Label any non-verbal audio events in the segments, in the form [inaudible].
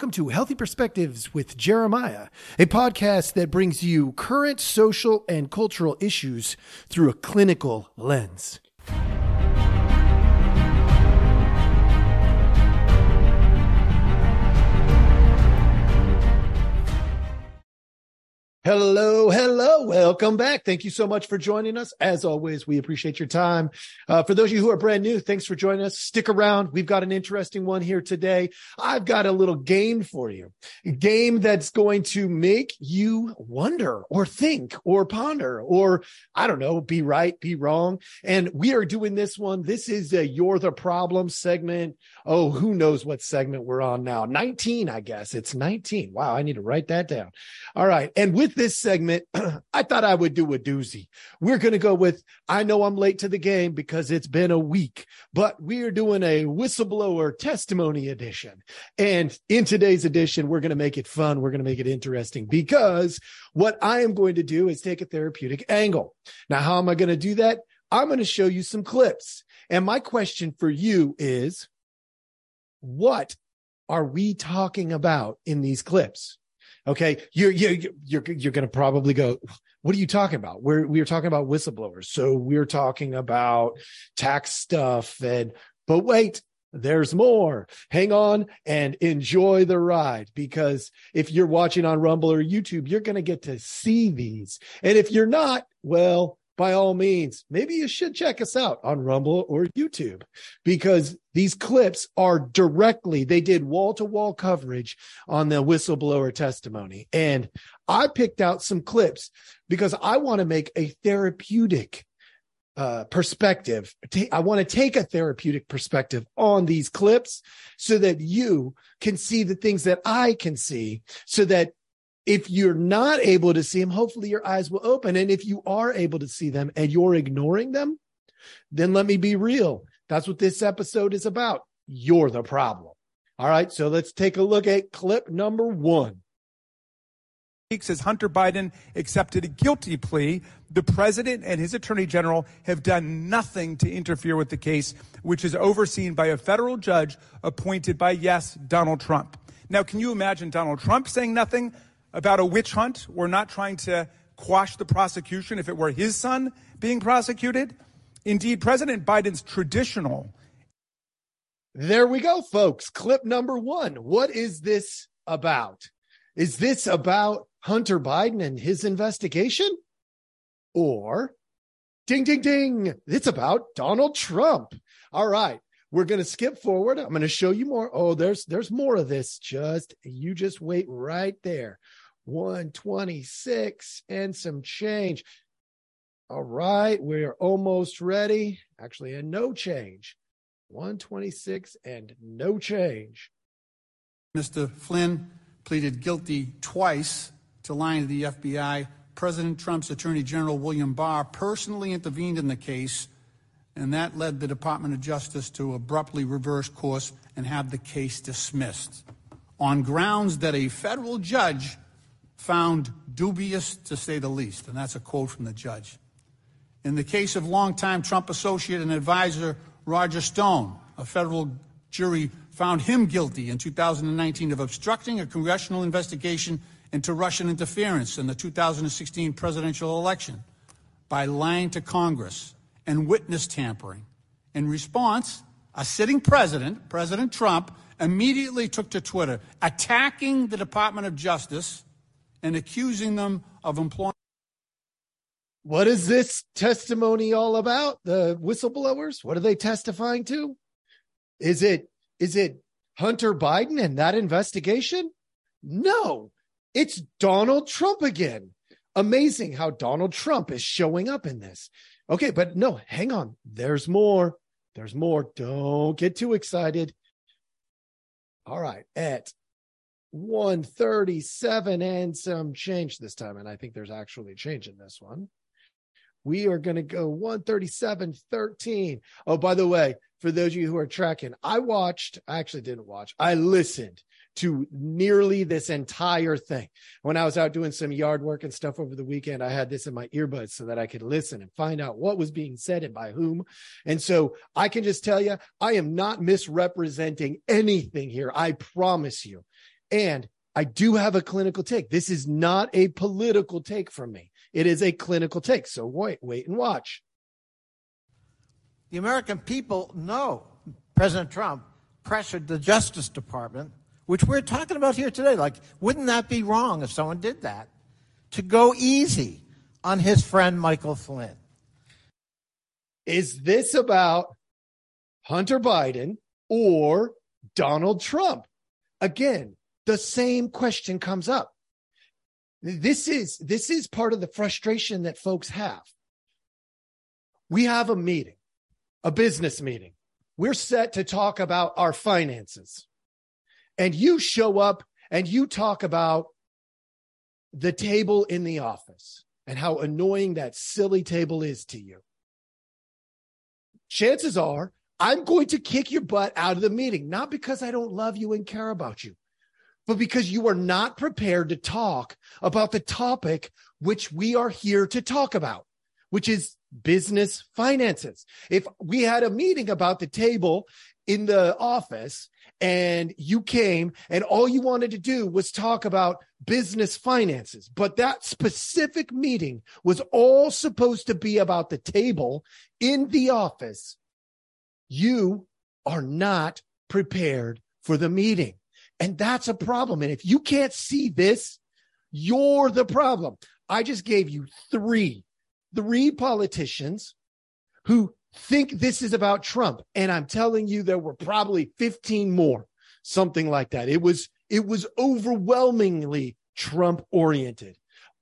welcome to Healthy Perspectives with Jeremiah, a podcast that brings you current social and cultural issues through a clinical lens. Hello, hello. Welcome back. Thank you so much for joining us. As always, we appreciate your time. Uh, for those of you who are brand new, thanks for joining us. Stick around. We've got an interesting one here today. I've got a little game for you, a game that's going to make you wonder or think or ponder or I don't know, be right, be wrong. And we are doing this one. This is a You're the Problem segment. Oh, who knows what segment we're on now? 19, I guess. It's 19. Wow. I need to write that down. All right. And with this segment, [clears throat] I thought I would do a doozy. We're going to go with, I know I'm late to the game because it's been a week, but we're doing a whistleblower testimony edition. And in today's edition, we're going to make it fun. We're going to make it interesting because what I am going to do is take a therapeutic angle. Now, how am I going to do that? I'm going to show you some clips. And my question for you is, what are we talking about in these clips? Okay. You're, you're, you're, you're going to probably go, what are you talking about? We're, we are talking about whistleblowers. So we're talking about tax stuff and, but wait, there's more. Hang on and enjoy the ride because if you're watching on Rumble or YouTube, you're going to get to see these. And if you're not, well, by all means, maybe you should check us out on Rumble or YouTube because these clips are directly, they did wall to wall coverage on the whistleblower testimony. And I picked out some clips because I want to make a therapeutic uh, perspective. I want to take a therapeutic perspective on these clips so that you can see the things that I can see so that if you're not able to see them, hopefully your eyes will open. And if you are able to see them and you're ignoring them, then let me be real. That's what this episode is about. You're the problem. All right. So let's take a look at clip number one. Says Hunter Biden accepted a guilty plea, the president and his attorney general have done nothing to interfere with the case, which is overseen by a federal judge appointed by, yes, Donald Trump. Now, can you imagine Donald Trump saying nothing? About a witch hunt. We're not trying to quash the prosecution if it were his son being prosecuted. Indeed, President Biden's traditional. There we go, folks. Clip number one. What is this about? Is this about Hunter Biden and his investigation? Or ding, ding, ding, it's about Donald Trump. All right. We're going to skip forward. I'm going to show you more. Oh, there's there's more of this. Just you just wait right there. 126 and some change. All right, we're almost ready. Actually, a no change. 126 and no change. Mr. Flynn pleaded guilty twice to lying to the FBI. President Trump's Attorney General William Barr personally intervened in the case, and that led the Department of Justice to abruptly reverse course and have the case dismissed on grounds that a federal judge found dubious to say the least. And that's a quote from the judge. In the case of longtime Trump associate and advisor Roger Stone, a federal jury found him guilty in 2019 of obstructing a congressional investigation into Russian interference in the 2016 presidential election by lying to Congress and witness tampering. In response, a sitting president, President Trump, immediately took to Twitter, attacking the Department of Justice and accusing them of employing. What is this testimony all about? The whistleblowers? What are they testifying to? Is it is it Hunter Biden and that investigation? No, it's Donald Trump again. Amazing how Donald Trump is showing up in this. Okay, but no, hang on. There's more. There's more. Don't get too excited. All right. At 137 and some change this time. And I think there's actually change in this one. We are going to go 137 13. Oh, by the way, for those of you who are tracking, I watched, I actually didn't watch, I listened to nearly this entire thing. When I was out doing some yard work and stuff over the weekend, I had this in my earbuds so that I could listen and find out what was being said and by whom. And so I can just tell you, I am not misrepresenting anything here. I promise you And I do have a clinical take. This is not a political take from me. It is a clinical take. So wait, wait and watch. The American people know President Trump pressured the Justice Department, which we're talking about here today. Like, wouldn't that be wrong if someone did that? To go easy on his friend Michael Flynn. Is this about Hunter Biden or Donald Trump? Again, the same question comes up. This is this is part of the frustration that folks have. We have a meeting, a business meeting. We're set to talk about our finances. And you show up and you talk about the table in the office and how annoying that silly table is to you. Chances are I'm going to kick your butt out of the meeting, not because I don't love you and care about you, but because you are not prepared to talk about the topic which we are here to talk about, which is business finances. If we had a meeting about the table in the office and you came and all you wanted to do was talk about business finances, but that specific meeting was all supposed to be about the table in the office, you are not prepared for the meeting. And that's a problem. And if you can't see this, you're the problem. I just gave you three, three politicians who think this is about Trump. And I'm telling you, there were probably 15 more, something like that. It was, it was overwhelmingly Trump oriented,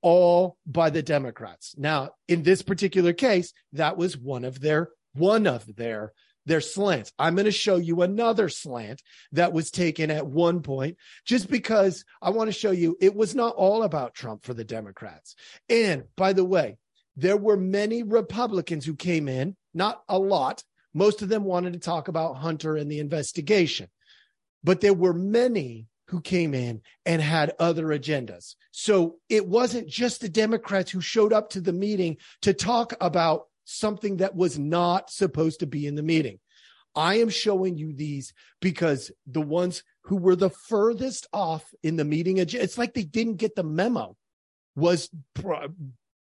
all by the Democrats. Now, in this particular case, that was one of their, one of their their slants. I'm going to show you another slant that was taken at one point, just because I want to show you it was not all about Trump for the Democrats. And by the way, there were many Republicans who came in, not a lot. Most of them wanted to talk about Hunter and the investigation, but there were many who came in and had other agendas. So it wasn't just the Democrats who showed up to the meeting to talk about something that was not supposed to be in the meeting. I am showing you these because the ones who were the furthest off in the meeting, it's like they didn't get the memo, was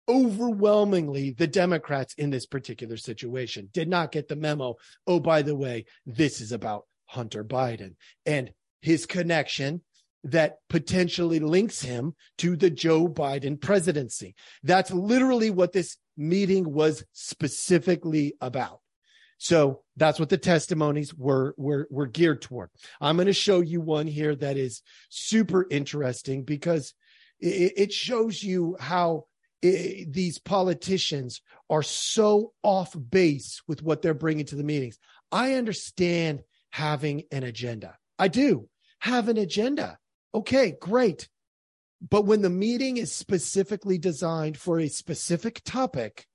overwhelmingly the Democrats in this particular situation did not get the memo. Oh, by the way, this is about Hunter Biden and his connection that potentially links him to the Joe Biden presidency. That's literally what this meeting was specifically about. So that's what the testimonies were were were geared toward. I'm going to show you one here that is super interesting because it, it shows you how it, these politicians are so off base with what they're bringing to the meetings. I understand having an agenda. I do have an agenda. Okay, great. But when the meeting is specifically designed for a specific topic,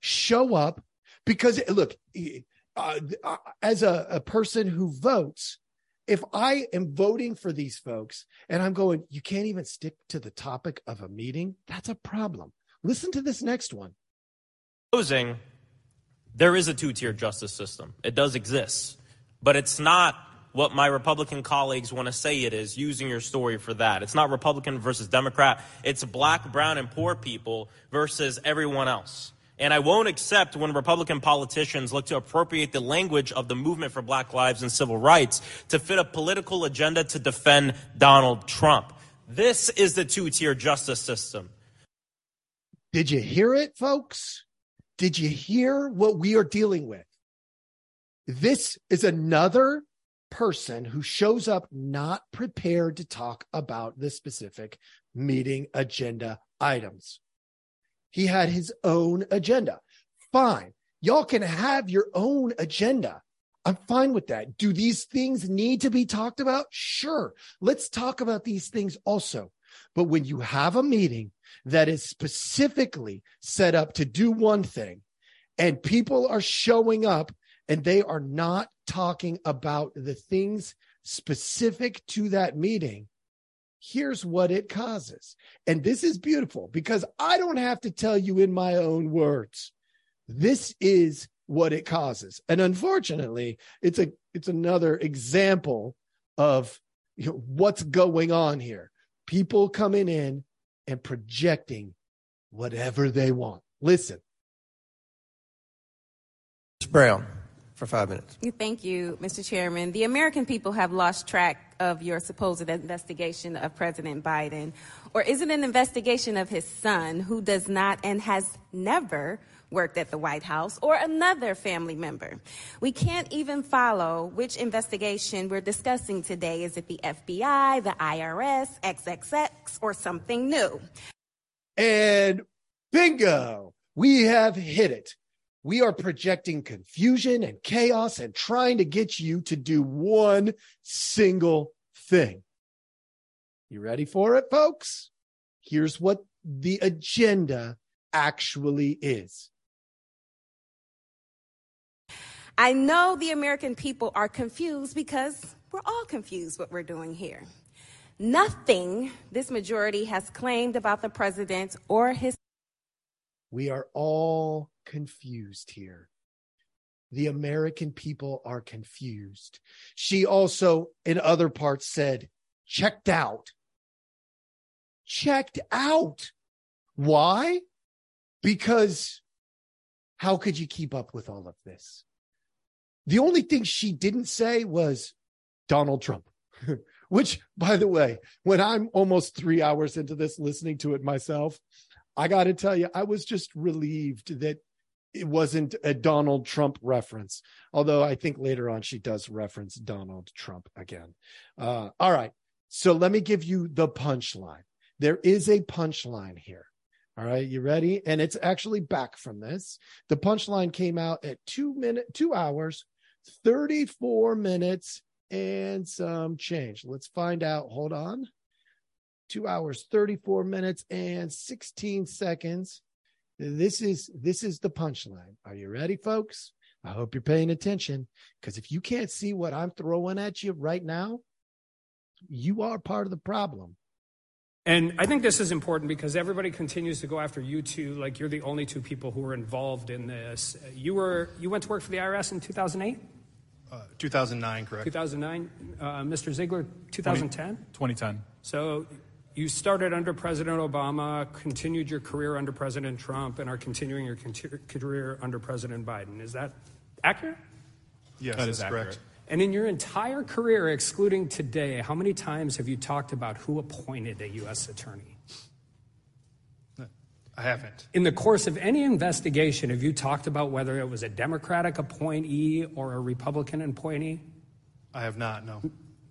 show up because look, uh, uh, as a, a person who votes, if I am voting for these folks and I'm going, you can't even stick to the topic of a meeting, that's a problem. Listen to this next one. Closing, there is a two tier justice system. It does exist, but it's not what my Republican colleagues want to say it is, using your story for that. It's not Republican versus Democrat. It's black, brown, and poor people versus everyone else. And I won't accept when Republican politicians look to appropriate the language of the movement for black lives and civil rights to fit a political agenda to defend Donald Trump. This is the two tier justice system. Did you hear it, folks? Did you hear what we are dealing with? This is another person who shows up not prepared to talk about the specific meeting agenda items. He had his own agenda. Fine. Y'all can have your own agenda. I'm fine with that. Do these things need to be talked about? Sure. Let's talk about these things also. But when you have a meeting that is specifically set up to do one thing and people are showing up and they are not talking about the things specific to that meeting, here's what it causes. And this is beautiful because I don't have to tell you in my own words. This is what it causes. And unfortunately, it's a it's another example of you know, what's going on here. People coming in and projecting whatever they want. Listen. Brown for five minutes. Thank you, Mr. Chairman. The American people have lost track of your supposed investigation of President Biden. Or is it an investigation of his son, who does not and has never worked at the White House, or another family member? We can't even follow which investigation we're discussing today. Is it the FBI, the IRS, XXX, or something new? And bingo, we have hit it. We are projecting confusion and chaos and trying to get you to do one single thing. You ready for it, folks? Here's what the agenda actually is. I know the American people are confused because we're all confused what we're doing here. Nothing this majority has claimed about the president or his. We are all confused here. The American people are confused. She also, in other parts, said, checked out. Checked out. Why? Because how could you keep up with all of this? The only thing she didn't say was Donald Trump, [laughs] which, by the way, when I'm almost three hours into this listening to it myself, I got to tell you, I was just relieved that it wasn't a Donald Trump reference, although I think later on she does reference Donald Trump again. Uh, all right. So let me give you the punchline. There is a punchline here. All right. You ready? And it's actually back from this. The punchline came out at two minute, two hours, 34 minutes and some change. Let's find out. Hold on. Two hours, 34 minutes and 16 seconds. This is this is the punchline. Are you ready, folks? I hope you're paying attention because if you can't see what I'm throwing at you right now, you are part of the problem. And I think this is important because everybody continues to go after you two like you're the only two people who were involved in this. You were you went to work for the IRS in 2008? Uh, 2009, correct. 2009. Uh, Mr. Ziegler, 2010? 2010. So you started under President Obama, continued your career under President Trump, and are continuing your career under President Biden. Is that accurate? Yes, that is correct. accurate. And in your entire career, excluding today, how many times have you talked about who appointed a U.S. attorney? I haven't. In the course of any investigation, have you talked about whether it was a Democratic appointee or a Republican appointee? I have not, no.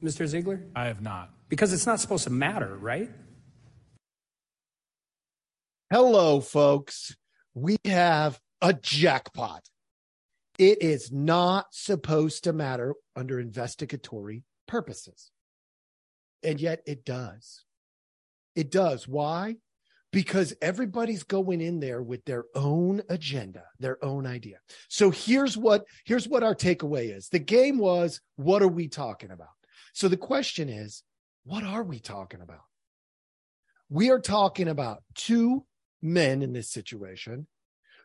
Mr. Ziegler? I have not. Because it's not supposed to matter, right? Hello, folks. We have a jackpot. It is not supposed to matter under investigatory purposes. And yet it does. It does. Why? Because everybody's going in there with their own agenda, their own idea. So here's what here's what our takeaway is. The game was what are we talking about? So the question is, what are we talking about? We are talking about two men in this situation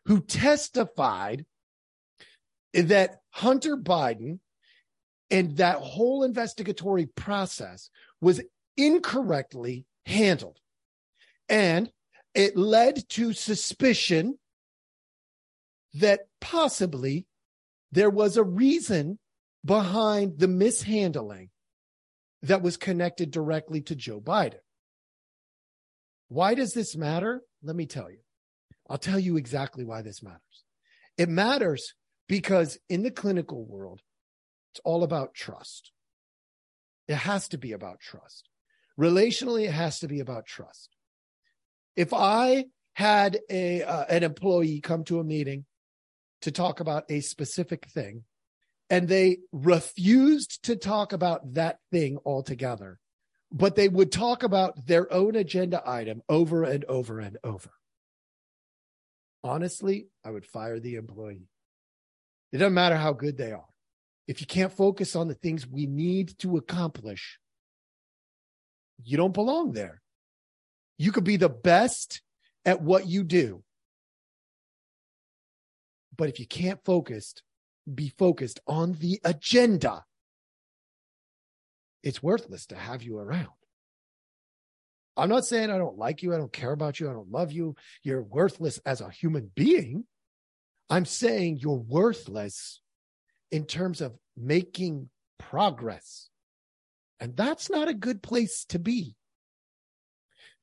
who testified that Hunter Biden and that whole investigatory process was incorrectly handled. And it led to suspicion that possibly there was a reason behind the mishandling that was connected directly to Joe Biden. Why does this matter? Let me tell you. I'll tell you exactly why this matters. It matters because in the clinical world, it's all about trust. It has to be about trust. Relationally, it has to be about trust. If I had a uh, an employee come to a meeting to talk about a specific thing and they refused to talk about that thing altogether, but they would talk about their own agenda item over and over and over. Honestly, I would fire the employee. It doesn't matter how good they are. If you can't focus on the things we need to accomplish, you don't belong there. You could be the best at what you do. But if you can't focus, be focused on the agenda, it's worthless to have you around. I'm not saying I don't like you. I don't care about you. I don't love you. You're worthless as a human being. I'm saying you're worthless in terms of making progress. And that's not a good place to be.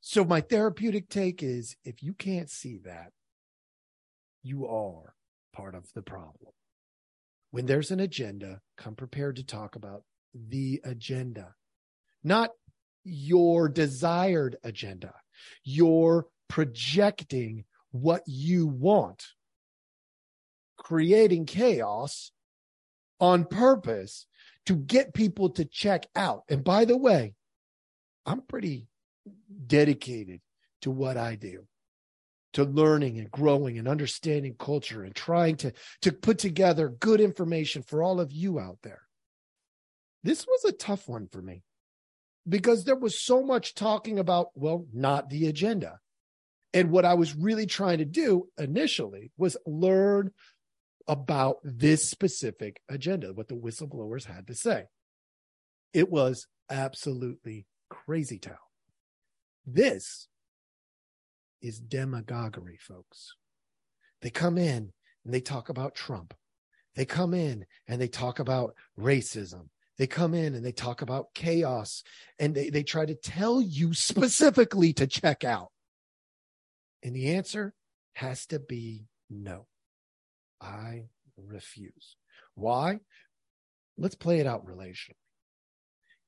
So my therapeutic take is if you can't see that, you are part of the problem. When there's an agenda, come prepared to talk about the agenda, not your desired agenda. You're projecting what you want, creating chaos on purpose to get people to check out. And by the way, I'm pretty dedicated to what I do, to learning and growing and understanding culture and trying to, to put together good information for all of you out there. This was a tough one for me because there was so much talking about, well, not the agenda. And what I was really trying to do initially was learn about this specific agenda, what the whistleblowers had to say. It was absolutely crazy town. This is demagoguery, folks. They come in and they talk about Trump. They come in and they talk about racism. They come in and they talk about chaos and they, they try to tell you specifically to check out. And the answer has to be no. I refuse. Why? Let's play it out relationally.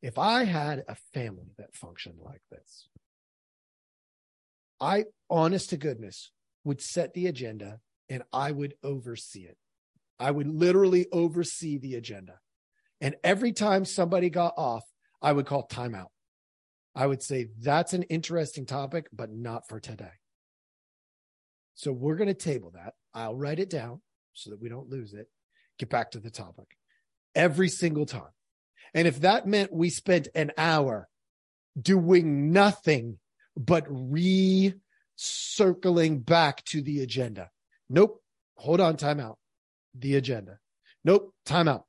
If I had a family that functioned like this, I, honest to goodness, would set the agenda and I would oversee it. I would literally oversee the agenda. And every time somebody got off, I would call timeout. I would say, that's an interesting topic, but not for today. So we're going to table that. I'll write it down so that we don't lose it. Get back to the topic every single time. And if that meant we spent an hour doing nothing but recircling back to the agenda. Nope. Hold on. Timeout. The agenda. Nope. Timeout.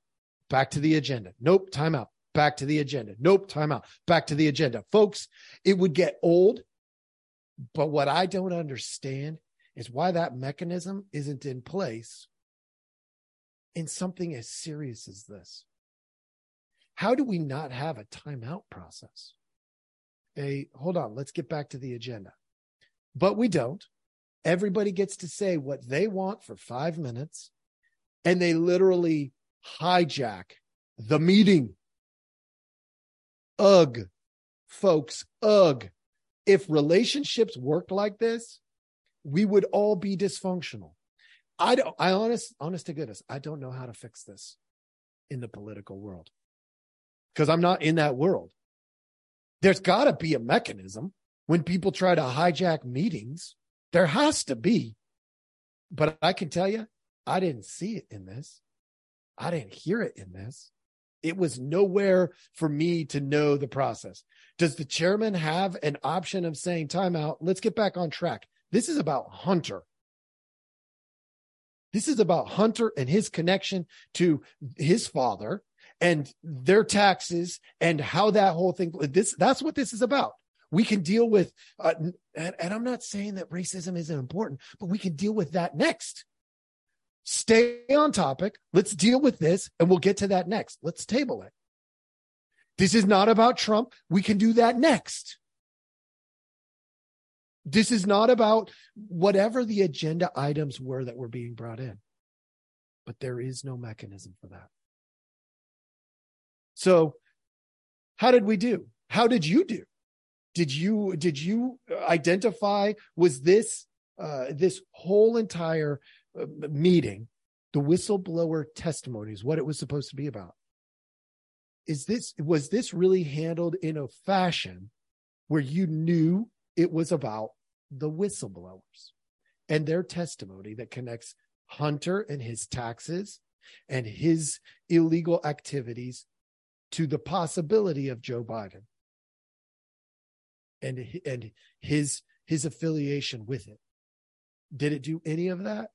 Back to the agenda. Nope. Timeout. Back to the agenda. Nope. Timeout. Back to the agenda. Folks, it would get old. But what I don't understand is why that mechanism isn't in place in something as serious as this. How do we not have a timeout process? A hold on, let's get back to the agenda. But we don't. Everybody gets to say what they want for five minutes, and they literally hijack the meeting. Ugh, folks, ugh. If relationships worked like this, we would all be dysfunctional. I don't, I honest, honest to goodness, I don't know how to fix this in the political world because I'm not in that world. There's got to be a mechanism when people try to hijack meetings. There has to be. But I can tell you, I didn't see it in this. I didn't hear it in this. It was nowhere for me to know the process. Does the chairman have an option of saying timeout? Let's get back on track. This is about Hunter. This is about Hunter and his connection to his father and their taxes and how that whole thing this that's what this is about. We can deal with uh, and, and I'm not saying that racism isn't important, but we can deal with that next. Stay on topic. Let's deal with this and we'll get to that next. Let's table it. This is not about Trump. We can do that next. This is not about whatever the agenda items were that were being brought in, but there is no mechanism for that. So, how did we do? How did you do? Did you did you identify was this uh, this whole entire uh, meeting the whistleblower testimonies what it was supposed to be about? Is this was this really handled in a fashion where you knew it was about the whistleblowers and their testimony that connects Hunter and his taxes and his illegal activities to the possibility of Joe Biden and and his his affiliation with it. Did it do any of that?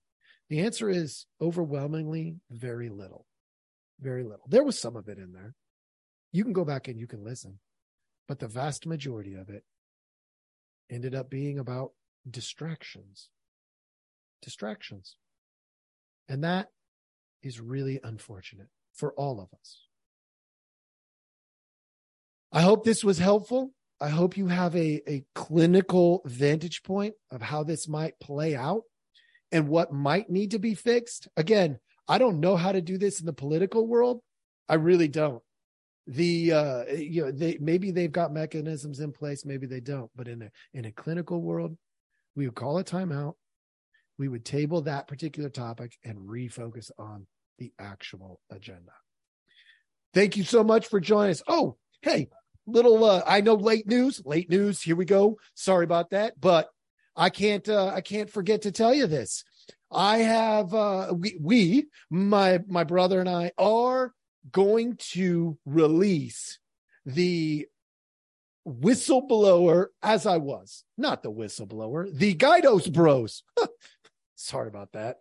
The answer is overwhelmingly very little. Very little. There was some of it in there. You can go back and you can listen, but the vast majority of it ended up being about distractions. Distractions. And that is really unfortunate for all of us. I hope this was helpful. I hope you have a, a clinical vantage point of how this might play out and what might need to be fixed. Again, I don't know how to do this in the political world. I really don't. The uh you know they maybe they've got mechanisms in place, maybe they don't. But in a in a clinical world, we would call a timeout. We would table that particular topic and refocus on the actual agenda. Thank you so much for joining us. Oh, hey, little uh I know late news, late news. Here we go. Sorry about that, but I can't uh I can't forget to tell you this. I have uh we, we my my brother and I are going to release the whistleblower as I was, not the whistleblower, the Guidos Bros. [laughs] Sorry about that.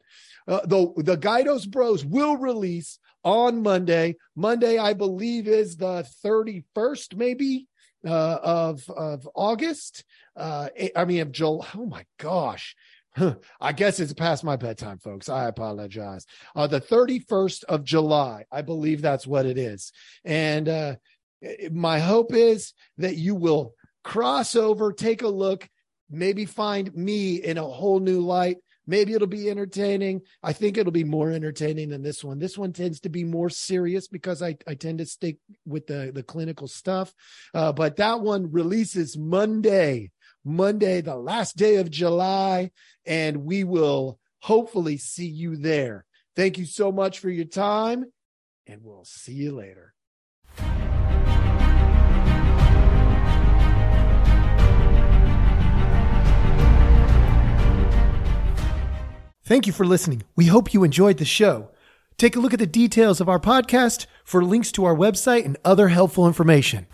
Uh, the the Guidos Bros will release on Monday. Monday, I believe, is the 31st, maybe, uh, of of August. Uh, I mean, of July. Oh my gosh. I guess it's past my bedtime, folks. I apologize. Uh, the 31st of July, I believe that's what it is. And uh, my hope is that you will cross over, take a look, maybe find me in a whole new light. Maybe it'll be entertaining. I think it'll be more entertaining than this one. This one tends to be more serious because I, I tend to stick with the, the clinical stuff. Uh, but that one releases Monday, Monday, the last day of July, and we will hopefully see you there. Thank you so much for your time, and we'll see you later. Thank you for listening. We hope you enjoyed the show. Take a look at the details of our podcast for links to our website and other helpful information.